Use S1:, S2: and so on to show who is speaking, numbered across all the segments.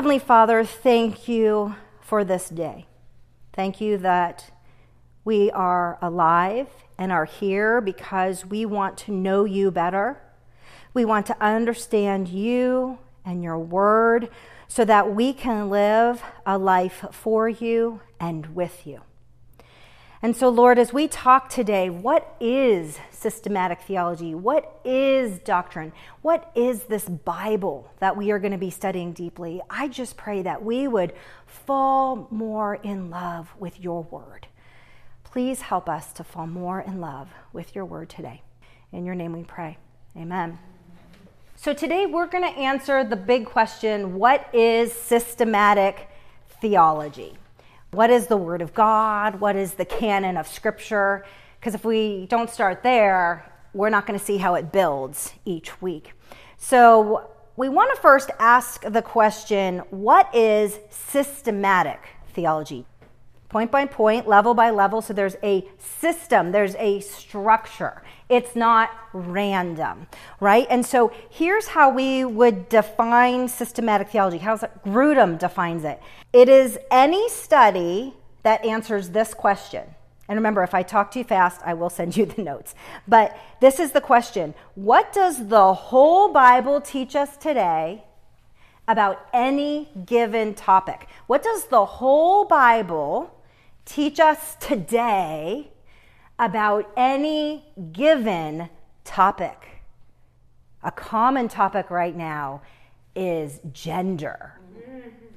S1: Heavenly Father, thank you for this day. Thank you that we are alive and are here because we want to know you better. We want to understand you and your word so that we can live a life for you and with you. And so, Lord, as we talk today, what is systematic theology? What is doctrine? What is this Bible that we are going to be studying deeply? I just pray that we would fall more in love with your word. Please help us to fall more in love with your word today. In your name we pray. Amen. So, today we're going to answer the big question what is systematic theology? What is the Word of God? What is the canon of Scripture? Because if we don't start there, we're not going to see how it builds each week. So we want to first ask the question what is systematic theology? Point by point, level by level. So there's a system, there's a structure. It's not random, right? And so here's how we would define systematic theology. How's it? Grudem defines it. It is any study that answers this question. And remember, if I talk too fast, I will send you the notes. But this is the question What does the whole Bible teach us today about any given topic? What does the whole Bible teach us today about any given topic. A common topic right now is gender.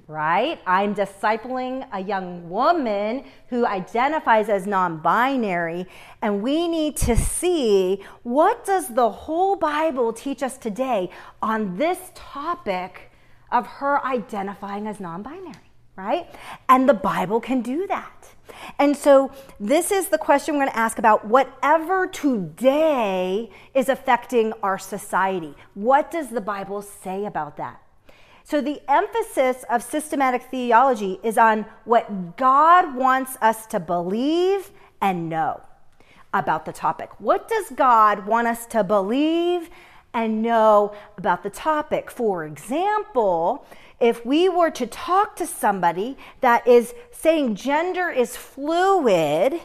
S1: Right? I'm discipling a young woman who identifies as non-binary and we need to see what does the whole Bible teach us today on this topic of her identifying as non-binary, right? And the Bible can do that. And so, this is the question we're going to ask about whatever today is affecting our society. What does the Bible say about that? So, the emphasis of systematic theology is on what God wants us to believe and know about the topic. What does God want us to believe and know about the topic? For example, if we were to talk to somebody that is saying gender is fluid,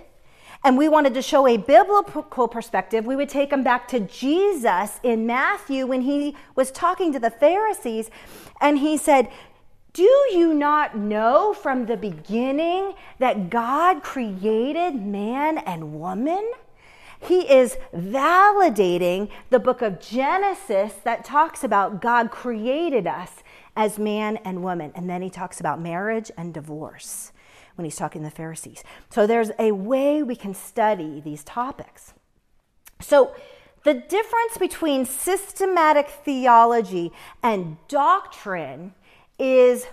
S1: and we wanted to show a biblical perspective, we would take them back to Jesus in Matthew when he was talking to the Pharisees, and he said, Do you not know from the beginning that God created man and woman? He is validating the book of Genesis that talks about God created us as man and woman. And then he talks about marriage and divorce when he's talking to the Pharisees. So there's a way we can study these topics. So the difference between systematic theology and doctrine is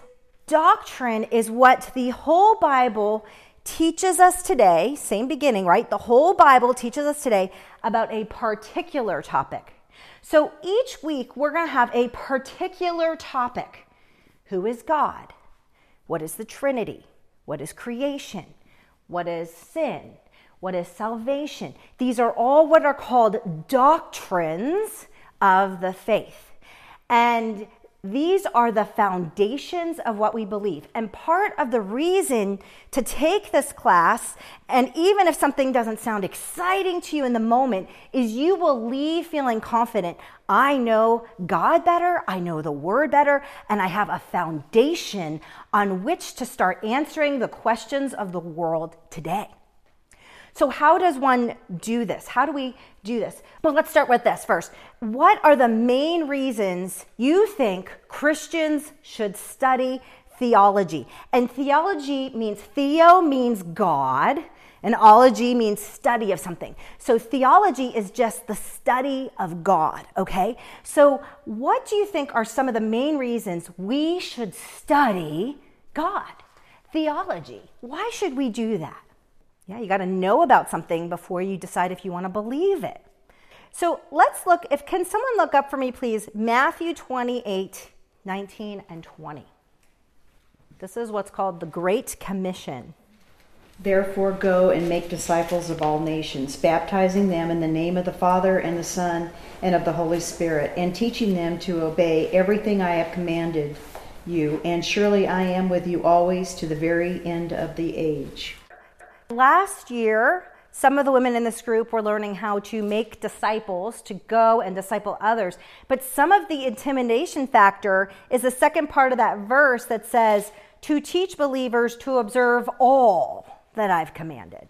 S1: doctrine is what the whole Bible teaches us today, same beginning, right? The whole Bible teaches us today about a particular topic. So each week we're going to have a particular topic. Who is God? What is the Trinity? What is creation? What is sin? What is salvation? These are all what are called doctrines of the faith. And these are the foundations of what we believe. And part of the reason to take this class, and even if something doesn't sound exciting to you in the moment, is you will leave feeling confident. I know God better, I know the Word better, and I have a foundation on which to start answering the questions of the world today. So, how does one do this? How do we do this? Well, let's start with this first. What are the main reasons you think Christians should study theology? And theology means theo means God, and ology means study of something. So, theology is just the study of God, okay? So, what do you think are some of the main reasons we should study God? Theology. Why should we do that? Yeah, you got to know about something before you decide if you want to believe it. So let's look, if can someone look up for me, please, Matthew 28, 19 and 20. This is what's called the Great Commission.
S2: Therefore, go and make disciples of all nations, baptizing them in the name of the Father and the Son and of the Holy Spirit, and teaching them to obey everything I have commanded you, and surely I am with you always to the very end of the age.
S1: Last year, some of the women in this group were learning how to make disciples, to go and disciple others. But some of the intimidation factor is the second part of that verse that says, to teach believers to observe all that I've commanded.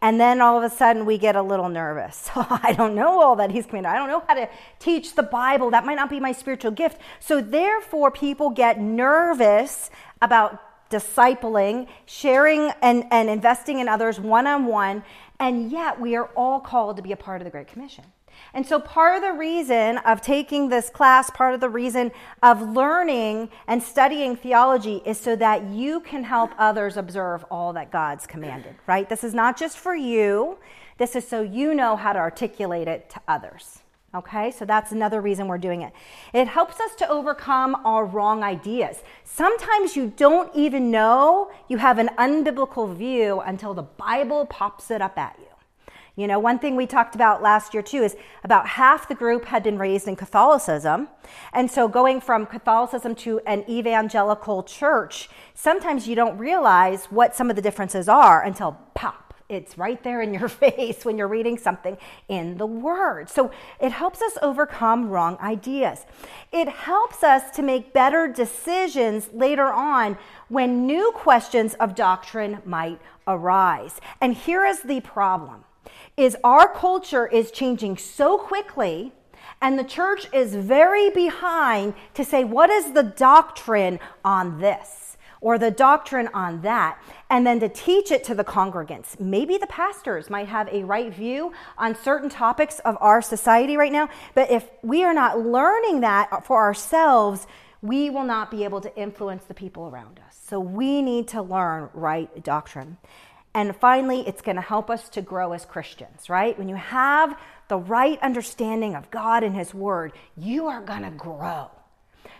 S1: And then all of a sudden we get a little nervous. Oh, I don't know all that he's commanded. I don't know how to teach the Bible. That might not be my spiritual gift. So therefore, people get nervous about discipling, sharing, and, and investing in others one on one. And yet we are all called to be a part of the Great Commission. And so, part of the reason of taking this class, part of the reason of learning and studying theology is so that you can help others observe all that God's commanded, right? This is not just for you, this is so you know how to articulate it to others. Okay, so that's another reason we're doing it. It helps us to overcome our wrong ideas. Sometimes you don't even know you have an unbiblical view until the Bible pops it up at you. You know, one thing we talked about last year too is about half the group had been raised in Catholicism. And so going from Catholicism to an evangelical church, sometimes you don't realize what some of the differences are until pop. It's right there in your face when you're reading something in the Word. So it helps us overcome wrong ideas. It helps us to make better decisions later on when new questions of doctrine might arise. And here is the problem is our culture is changing so quickly and the church is very behind to say what is the doctrine on this or the doctrine on that and then to teach it to the congregants maybe the pastors might have a right view on certain topics of our society right now but if we are not learning that for ourselves we will not be able to influence the people around us so we need to learn right doctrine and finally, it's going to help us to grow as Christians, right? When you have the right understanding of God and His Word, you are going to grow.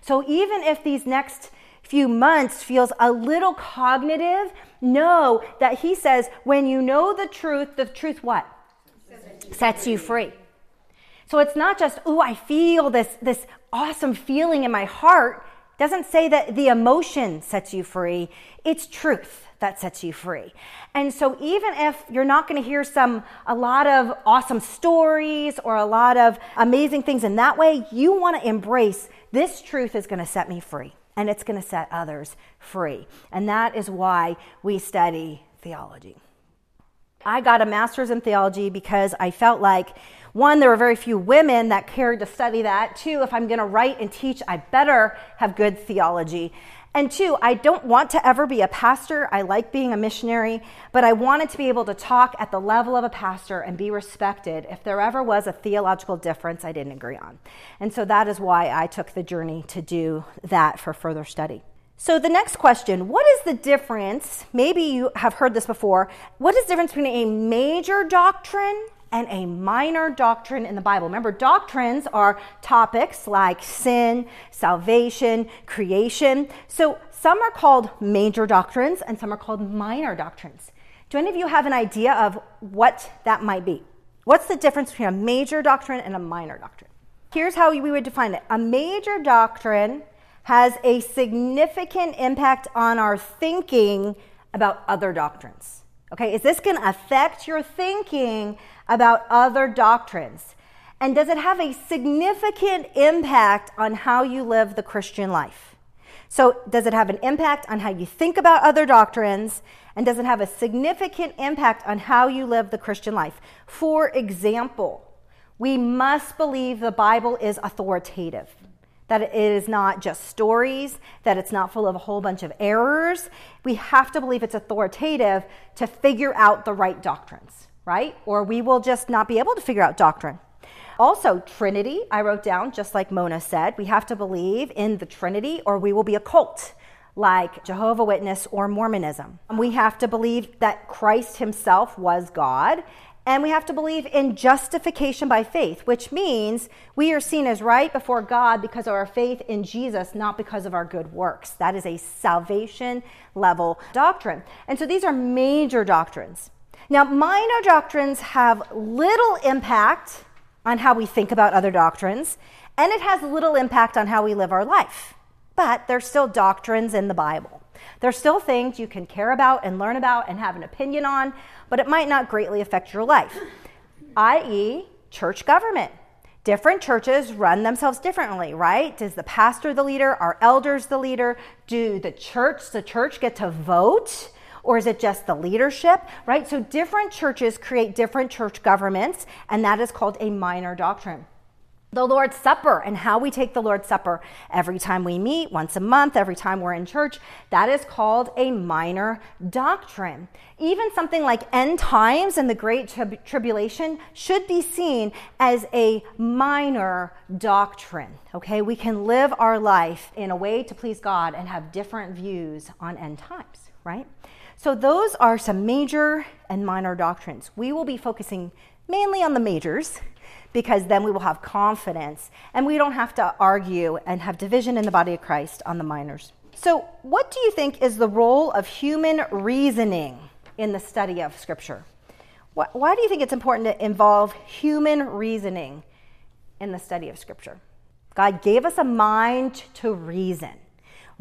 S1: So even if these next few months feels a little cognitive, know that He says, when you know the truth, the truth what? Sets you free. So it's not just, oh, I feel this, this awesome feeling in my heart. Doesn't say that the emotion sets you free. It's truth that sets you free. And so even if you're not going to hear some a lot of awesome stories or a lot of amazing things in that way, you want to embrace this truth is going to set me free and it's going to set others free. And that is why we study theology. I got a master's in theology because I felt like one, there were very few women that cared to study that. Two, if I'm going to write and teach, I better have good theology. And two, I don't want to ever be a pastor. I like being a missionary, but I wanted to be able to talk at the level of a pastor and be respected if there ever was a theological difference I didn't agree on. And so that is why I took the journey to do that for further study. So the next question, what is the difference? Maybe you have heard this before. What is the difference between a major doctrine and a minor doctrine in the Bible. Remember, doctrines are topics like sin, salvation, creation. So some are called major doctrines and some are called minor doctrines. Do any of you have an idea of what that might be? What's the difference between a major doctrine and a minor doctrine? Here's how we would define it a major doctrine has a significant impact on our thinking about other doctrines. Okay, is this going to affect your thinking about other doctrines? And does it have a significant impact on how you live the Christian life? So, does it have an impact on how you think about other doctrines? And does it have a significant impact on how you live the Christian life? For example, we must believe the Bible is authoritative that it is not just stories, that it's not full of a whole bunch of errors. We have to believe it's authoritative to figure out the right doctrines, right? Or we will just not be able to figure out doctrine. Also, Trinity, I wrote down, just like Mona said, we have to believe in the Trinity or we will be a cult like Jehovah Witness or Mormonism. We have to believe that Christ himself was God and we have to believe in justification by faith, which means we are seen as right before God because of our faith in Jesus, not because of our good works. That is a salvation level doctrine. And so these are major doctrines. Now, minor doctrines have little impact on how we think about other doctrines, and it has little impact on how we live our life. but there's still doctrines in the Bible. There's still things you can care about and learn about and have an opinion on, but it might not greatly affect your life, i.e., church government. Different churches run themselves differently, right? Is the pastor the leader? Are elders the leader? Do the church, the church get to vote? Or is it just the leadership, right? So different churches create different church governments, and that is called a minor doctrine the Lord's Supper and how we take the Lord's Supper every time we meet, once a month, every time we're in church, that is called a minor doctrine. Even something like end times and the Great Trib- Tribulation should be seen as a minor doctrine. Okay, we can live our life in a way to please God and have different views on end times, right? So, those are some major and minor doctrines. We will be focusing mainly on the majors because then we will have confidence and we don't have to argue and have division in the body of Christ on the minors. So, what do you think is the role of human reasoning in the study of Scripture? Why do you think it's important to involve human reasoning in the study of Scripture? God gave us a mind to reason,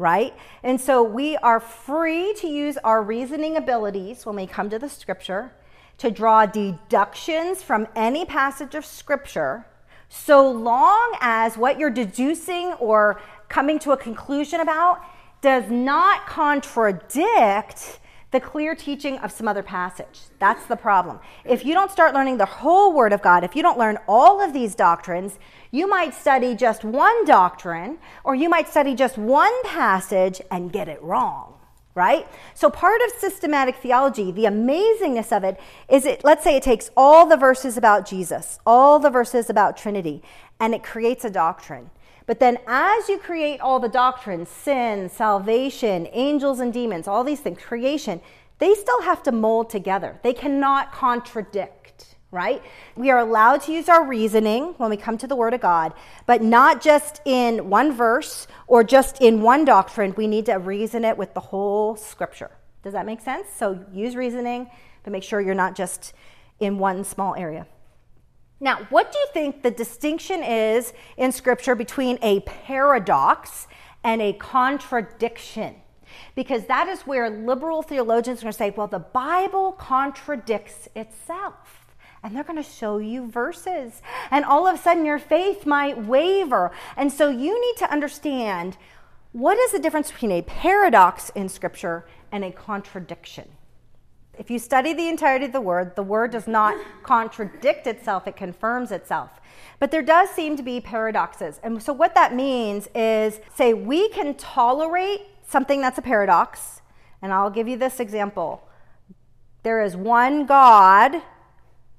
S1: right? And so we are free to use our reasoning abilities when we come to the Scripture to draw deductions from any passage of Scripture so long as what you're deducing or coming to a conclusion about does not contradict the clear teaching of some other passage. That's the problem. If you don't start learning the whole Word of God, if you don't learn all of these doctrines, you might study just one doctrine or you might study just one passage and get it wrong right? So part of systematic theology, the amazingness of it is it let's say it takes all the verses about Jesus, all the verses about Trinity, and it creates a doctrine. But then as you create all the doctrines, sin, salvation, angels and demons, all these things, creation, they still have to mold together. They cannot contradict right? We are allowed to use our reasoning when we come to the Word of God, but not just in one verse or just in one doctrine. We need to reason it with the whole Scripture. Does that make sense? So use reasoning, but make sure you're not just in one small area. Now, what do you think the distinction is in Scripture between a paradox and a contradiction? Because that is where liberal theologians are going to say, well, the Bible contradicts itself and they're going to show you verses. And all of a sudden, your faith might waver. And so, you need to understand what is the difference between a paradox in Scripture and a contradiction. If you study the entirety of the word, the word does not contradict itself, it confirms itself. But there does seem to be paradoxes. And so, what that means is say, we can tolerate something that's a paradox. And I'll give you this example there is one God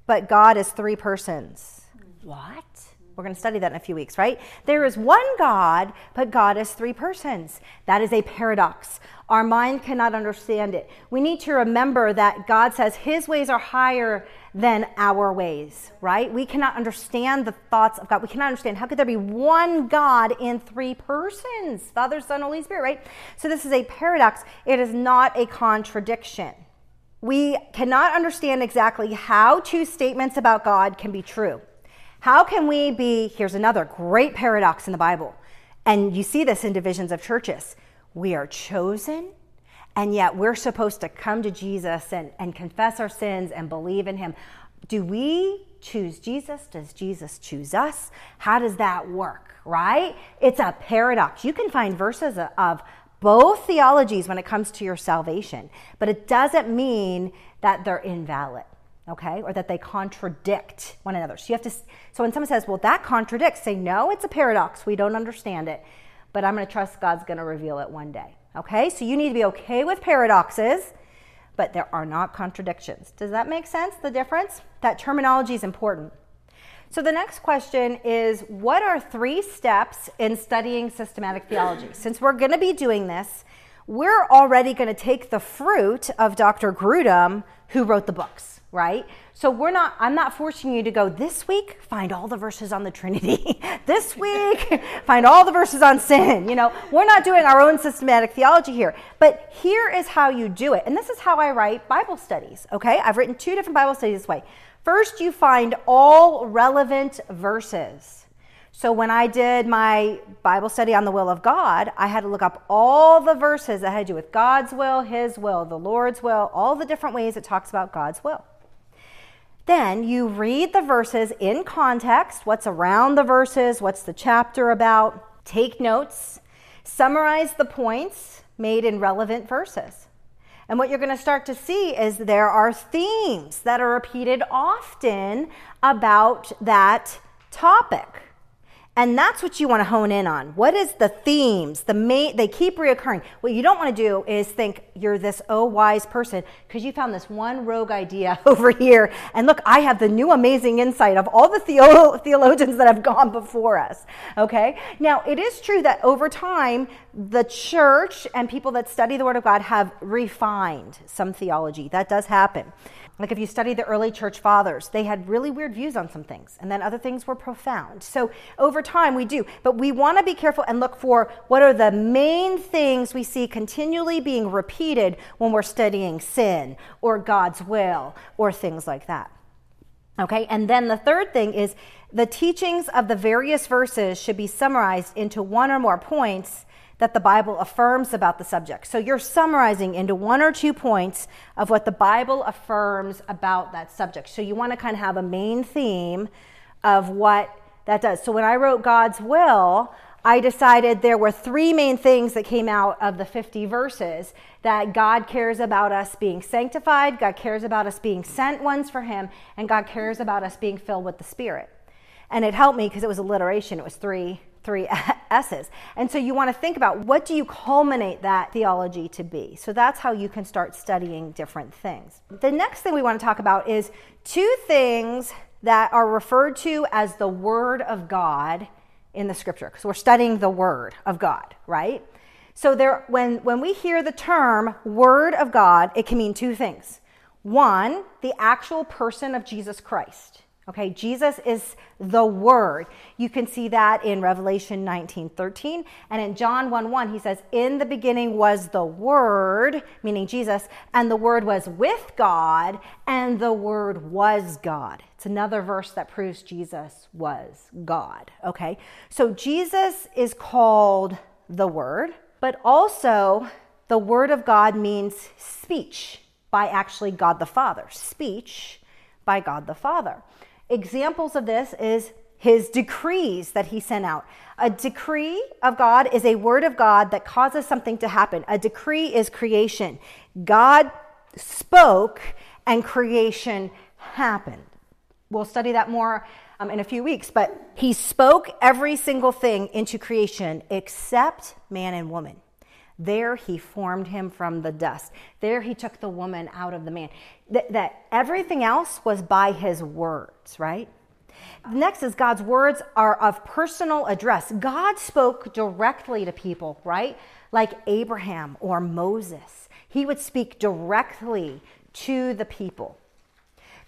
S1: but God is three persons. What? We're going to study that in a few weeks, right? There is one God, but God is three persons. That is a paradox. Our mind cannot understand it. We need to remember that God says his ways are higher than our ways, right? We cannot understand the thoughts of God. We cannot understand how could there be one God in three persons? Father, Son, Holy Spirit, right? So this is a paradox. It is not a contradiction we cannot understand exactly how two statements about God can be true. How can we be, here's another great paradox in the Bible, and you see this in divisions of churches. We are chosen, and yet we're supposed to come to Jesus and, and confess our sins and believe in Him. Do we choose Jesus? Does Jesus choose us? How does that work, right? It's a paradox. You can find verses of both theologies when it comes to your salvation, but it doesn't mean that they're invalid, okay, or that they contradict one another. So you have to. So when someone says, "Well, that contradicts," say, "No, it's a paradox. We don't understand it, but I'm going to trust God's going to reveal it one day." Okay, so you need to be okay with paradoxes, but there are not contradictions. Does that make sense? The difference? That terminology is important. So the next question is what are three steps in studying systematic theology? Since we're going to be doing this, we're already going to take the fruit of Dr. Grudem, who wrote the books, right? So we're not, I'm not forcing you to go this week, find all the verses on the Trinity. this week, find all the verses on sin. You know, we're not doing our own systematic theology here. But here is how you do it. And this is how I write Bible studies, okay? I've written two different Bible studies this way. First, you find all relevant verses. So when I did my Bible study on the will of God, I had to look up all the verses that had to do with God's will, His will, the Lord's will, all the different ways it talks about God's will. Then you read the verses in context what's around the verses, what's the chapter about, take notes, summarize the points made in relevant verses. And what you're going to start to see is there are themes that are repeated often about that topic. And that's what you want to hone in on. What is the themes? The main they keep reoccurring. What you don't want to do is think you're this oh wise person because you found this one rogue idea over here. And look, I have the new amazing insight of all the theo- theologians that have gone before us. Okay? Now, it is true that over time the church and people that study the word of God have refined some theology. That does happen. Like if you study the early church fathers, they had really weird views on some things, and then other things were profound. So over time we do, but we want to be careful and look for what are the main things we see continually being repeated when we're studying sin or God's will or things like that. Okay, and then the third thing is the teachings of the various verses should be summarized into one or more points that the Bible affirms about the subject. So you're summarizing into one or two points of what the Bible affirms about that subject. So you want to kind of have a main theme of what that does. So when I wrote God's will, I decided there were three main things that came out of the 50 verses that God cares about us being sanctified, God cares about us being sent ones for Him, and God cares about us being filled with the Spirit. And it helped me because it was alliteration, it was three three S's. And so you want to think about what do you culminate that theology to be? So that's how you can start studying different things. The next thing we want to talk about is two things that are referred to as the Word of God in the Scripture, So we're studying the Word of God, right? So there, when, when we hear the term Word of God, it can mean two things. One, the actual person of Jesus Christ. Okay, Jesus is the Word. You can see that in Revelation 19 13. And in John 1 1, he says, In the beginning was the Word, meaning Jesus, and the Word was with God, and the Word was God. It's another verse that proves Jesus was God. Okay, so Jesus is called the Word, but also the Word of God means speech by actually God the Father. Speech by God the Father. Examples of this is his decrees that he sent out. A decree of God is a word of God that causes something to happen. A decree is creation. God spoke and creation happened. We'll study that more um, in a few weeks, but he spoke every single thing into creation except man and woman. There he formed him from the dust. There he took the woman out of the man. That, that everything else was by his words, right? Next is God's words are of personal address. God spoke directly to people, right? Like Abraham or Moses. He would speak directly to the people.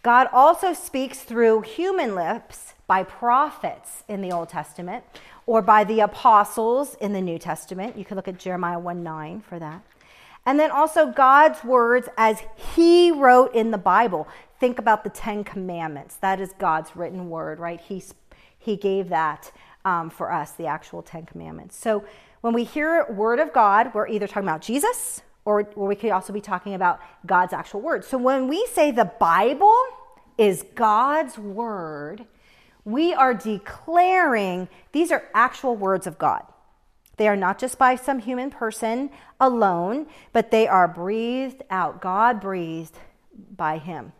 S1: God also speaks through human lips by prophets in the Old Testament or by the apostles in the New Testament. You could look at Jeremiah 1 9 for that. And then also God's words as He wrote in the Bible. Think about the Ten Commandments. That is God's written word, right? He, he gave that um, for us, the actual Ten Commandments. So when we hear Word of God, we're either talking about Jesus or, or we could also be talking about God's actual word. So when we say the Bible is God's word, we are declaring these are actual words of God. They are not just by some human person alone, but they are breathed out. God breathed by Him.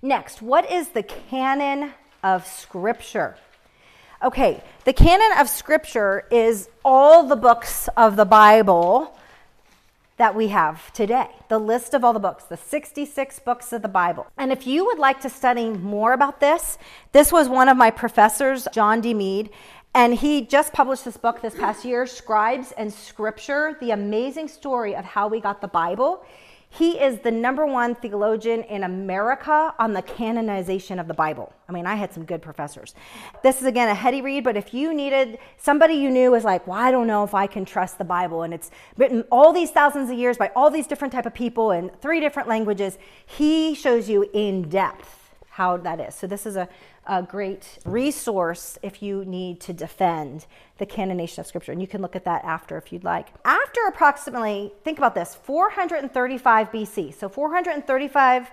S1: Next, what is the canon of Scripture? Okay, the canon of Scripture is all the books of the Bible that we have today, the list of all the books, the 66 books of the Bible. And if you would like to study more about this, this was one of my professors, John D. Meade, and he just published this book this past year, Scribes and Scripture, the amazing story of how we got the Bible. He is the number one theologian in America on the canonization of the Bible. I mean, I had some good professors. This is again a heady read, but if you needed somebody you knew was like, well, I don't know if I can trust the Bible, and it's written all these thousands of years by all these different type of people in three different languages, he shows you in depth how that is. So, this is a, a great resource if you need to defend the canonization of Scripture. And you can look at that after if you'd like. After approximately, think about this 435 BC, so 435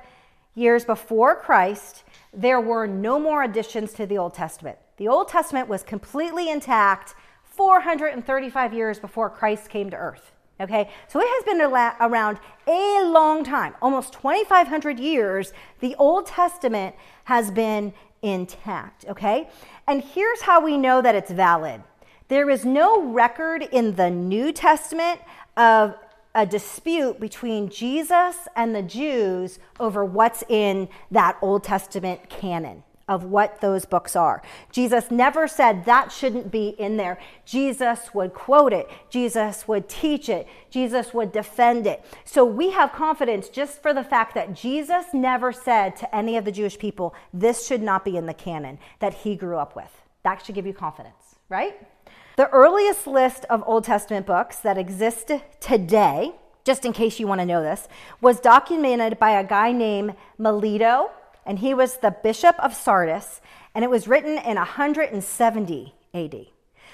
S1: years before Christ, there were no more additions to the Old Testament. The Old Testament was completely intact 435 years before Christ came to earth. Okay, so it has been around a long time, almost 2,500 years. The Old Testament has been intact. Okay, and here's how we know that it's valid there is no record in the New Testament of a dispute between Jesus and the Jews over what's in that Old Testament canon of what those books are. Jesus never said that shouldn't be in there. Jesus would quote it, Jesus would teach it, Jesus would defend it. So we have confidence just for the fact that Jesus never said to any of the Jewish people, this should not be in the canon that he grew up with. That should give you confidence, right? The earliest list of Old Testament books that exist today, just in case you want to know this, was documented by a guy named Melito and he was the bishop of Sardis, and it was written in 170 AD.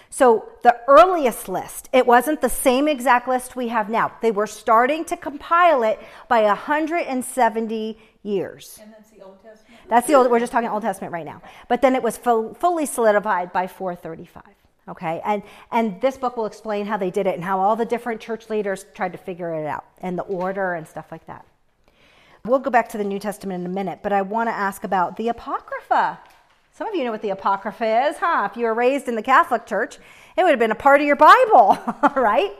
S1: So the earliest list, it wasn't the same exact list we have now. They were starting to compile it by 170 years.
S3: And that's the Old Testament?
S1: That's the old, we're just talking Old Testament right now. But then it was full, fully solidified by 435. Okay, and, and this book will explain how they did it and how all the different church leaders tried to figure it out and the order and stuff like that. We'll go back to the New Testament in a minute, but I want to ask about the Apocrypha. Some of you know what the Apocrypha is, huh? If you were raised in the Catholic Church, it would have been a part of your Bible, right?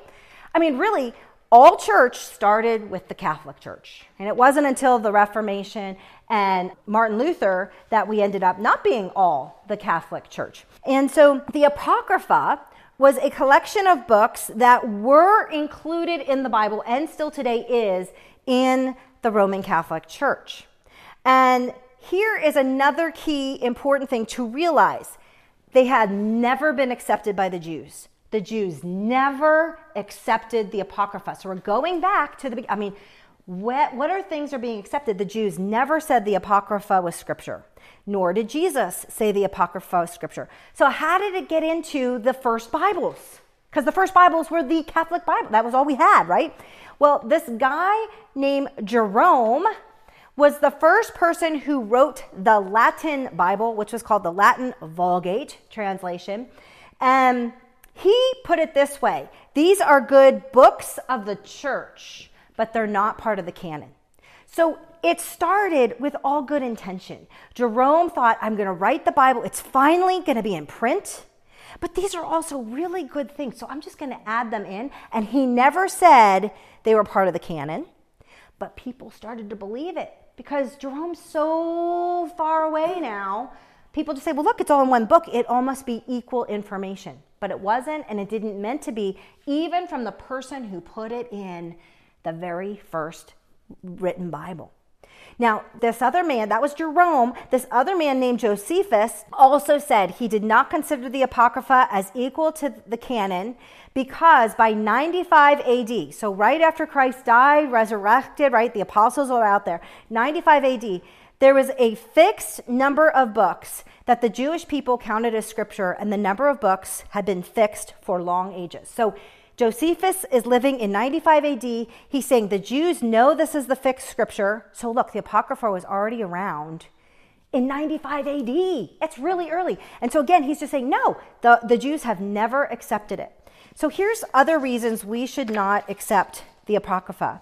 S1: I mean, really, all church started with the Catholic Church. And it wasn't until the Reformation and Martin Luther that we ended up not being all the Catholic Church. And so the Apocrypha was a collection of books that were included in the Bible and still today is in the Roman Catholic Church. And here is another key important thing to realize they had never been accepted by the Jews. The Jews never accepted the Apocrypha. So we're going back to the, I mean, what, what are things are being accepted? The Jews never said the Apocrypha was scripture, nor did Jesus say the Apocrypha was scripture. So how did it get into the first Bibles? Because the first Bibles were the Catholic Bible. That was all we had, right? Well, this guy named Jerome was the first person who wrote the Latin Bible, which was called the Latin Vulgate translation. And he put it this way these are good books of the church, but they're not part of the canon. So it started with all good intention. Jerome thought, I'm going to write the Bible. It's finally going to be in print. But these are also really good things. So I'm just going to add them in. And he never said they were part of the canon, but people started to believe it because Jerome's so far away now. People just say, well, look, it's all in one book. It all must be equal information. But it wasn't, and it didn't meant to be, even from the person who put it in the very first written Bible. Now, this other man, that was Jerome, this other man named Josephus also said he did not consider the Apocrypha as equal to the canon because by 95 AD, so right after Christ died, resurrected, right, the apostles are out there, 95 AD, there was a fixed number of books that the Jewish people counted as scripture, and the number of books had been fixed for long ages. So Josephus is living in 95 AD. He's saying the Jews know this is the fixed scripture. So look, the Apocrypha was already around in 95 AD. It's really early. And so again, he's just saying, no, the, the Jews have never accepted it. So here's other reasons we should not accept the Apocrypha.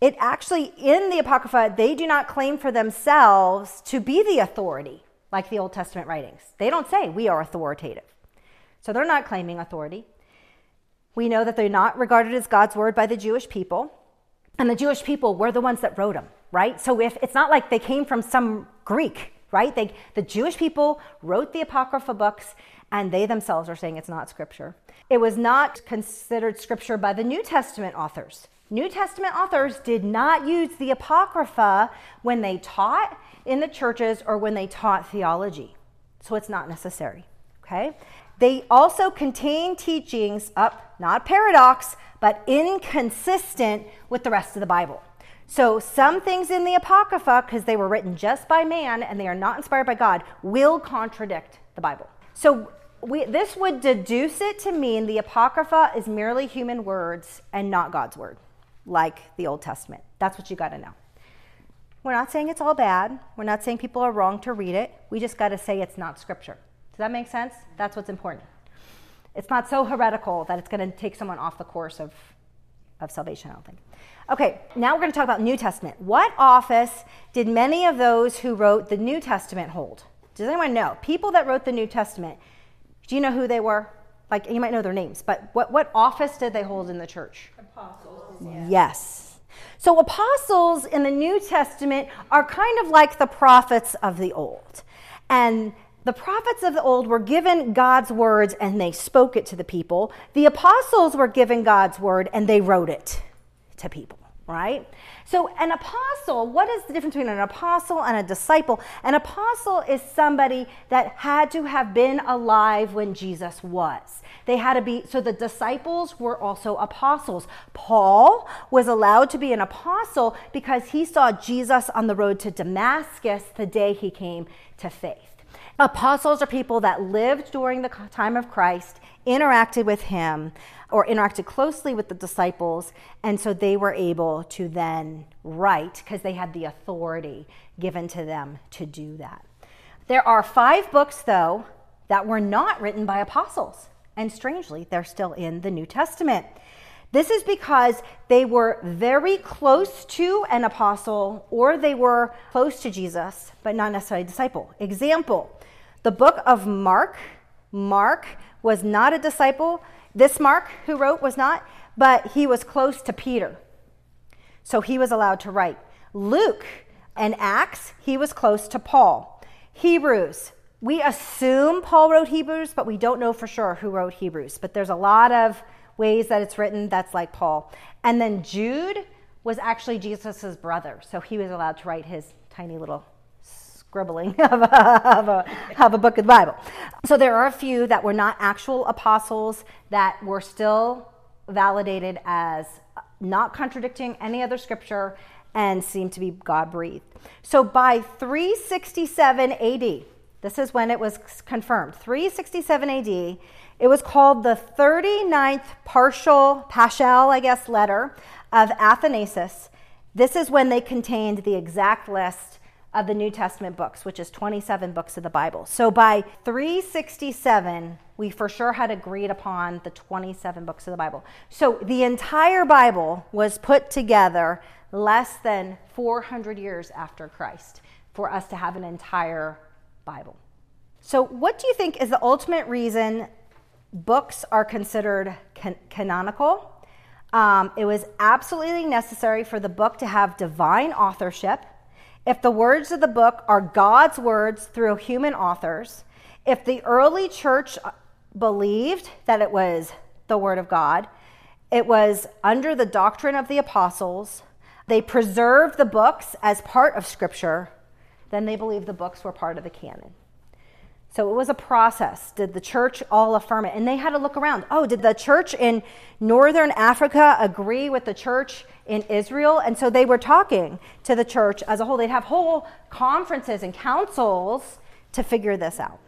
S1: It actually, in the Apocrypha, they do not claim for themselves to be the authority like the Old Testament writings. They don't say we are authoritative. So they're not claiming authority. We know that they're not regarded as God's word by the Jewish people. And the Jewish people were the ones that wrote them, right? So if it's not like they came from some Greek, right? They, the Jewish people wrote the Apocrypha books and they themselves are saying it's not scripture. It was not considered scripture by the New Testament authors. New Testament authors did not use the Apocrypha when they taught in the churches or when they taught theology. So it's not necessary, okay? They also contain teachings up, not paradox, but inconsistent with the rest of the Bible. So, some things in the Apocrypha, because they were written just by man and they are not inspired by God, will contradict the Bible. So, we, this would deduce it to mean the Apocrypha is merely human words and not God's word, like the Old Testament. That's what you got to know. We're not saying it's all bad. We're not saying people are wrong to read it. We just got to say it's not scripture. Does that make sense? That's what's important. It's not so heretical that it's going to take someone off the course of, of salvation, I don't think. Okay, now we're going to talk about New Testament. What office did many of those who wrote the New Testament hold? Does anyone know? People that wrote the New Testament, do you know who they were? Like, you might know their names, but what, what office did they hold in the church?
S2: Apostles.
S1: Yeah. Yes. So, apostles in the New Testament are kind of like the prophets of the Old. And the prophets of the old were given God's words and they spoke it to the people. The apostles were given God's word and they wrote it to people, right? So, an apostle, what is the difference between an apostle and a disciple? An apostle is somebody that had to have been alive when Jesus was. They had to be, so the disciples were also apostles. Paul was allowed to be an apostle because he saw Jesus on the road to Damascus the day he came to faith. Apostles are people that lived during the time of Christ, interacted with him, or interacted closely with the disciples, and so they were able to then write because they had the authority given to them to do that. There are five books, though, that were not written by apostles, and strangely, they're still in the New Testament. This is because they were very close to an apostle or they were close to Jesus, but not necessarily a disciple. Example the book of Mark. Mark was not a disciple. This Mark, who wrote, was not, but he was close to Peter. So he was allowed to write. Luke and Acts, he was close to Paul. Hebrews, we assume Paul wrote Hebrews, but we don't know for sure who wrote Hebrews. But there's a lot of ways that it's written that's like Paul. And then Jude was actually Jesus' brother, so he was allowed to write his tiny little scribbling of a, of, a, of a book of the Bible. So there are a few that were not actual apostles that were still validated as not contradicting any other scripture and seem to be God breathed. So by 367 AD, this is when it was confirmed. 367 AD, it was called the 39th partial, paschal, I guess, letter of Athanasius. This is when they contained the exact list of the New Testament books, which is 27 books of the Bible. So by 367, we for sure had agreed upon the 27 books of the Bible. So the entire Bible was put together less than 400 years after Christ for us to have an entire Bible. So, what do you think is the ultimate reason books are considered can- canonical? Um, it was absolutely necessary for the book to have divine authorship. If the words of the book are God's words through human authors, if the early church believed that it was the Word of God, it was under the doctrine of the apostles, they preserved the books as part of Scripture, then they believed the books were part of the canon. So it was a process. Did the church all affirm it? And they had to look around. Oh, did the church in northern Africa agree with the church in Israel? And so they were talking to the church as a whole. They'd have whole conferences and councils to figure this out.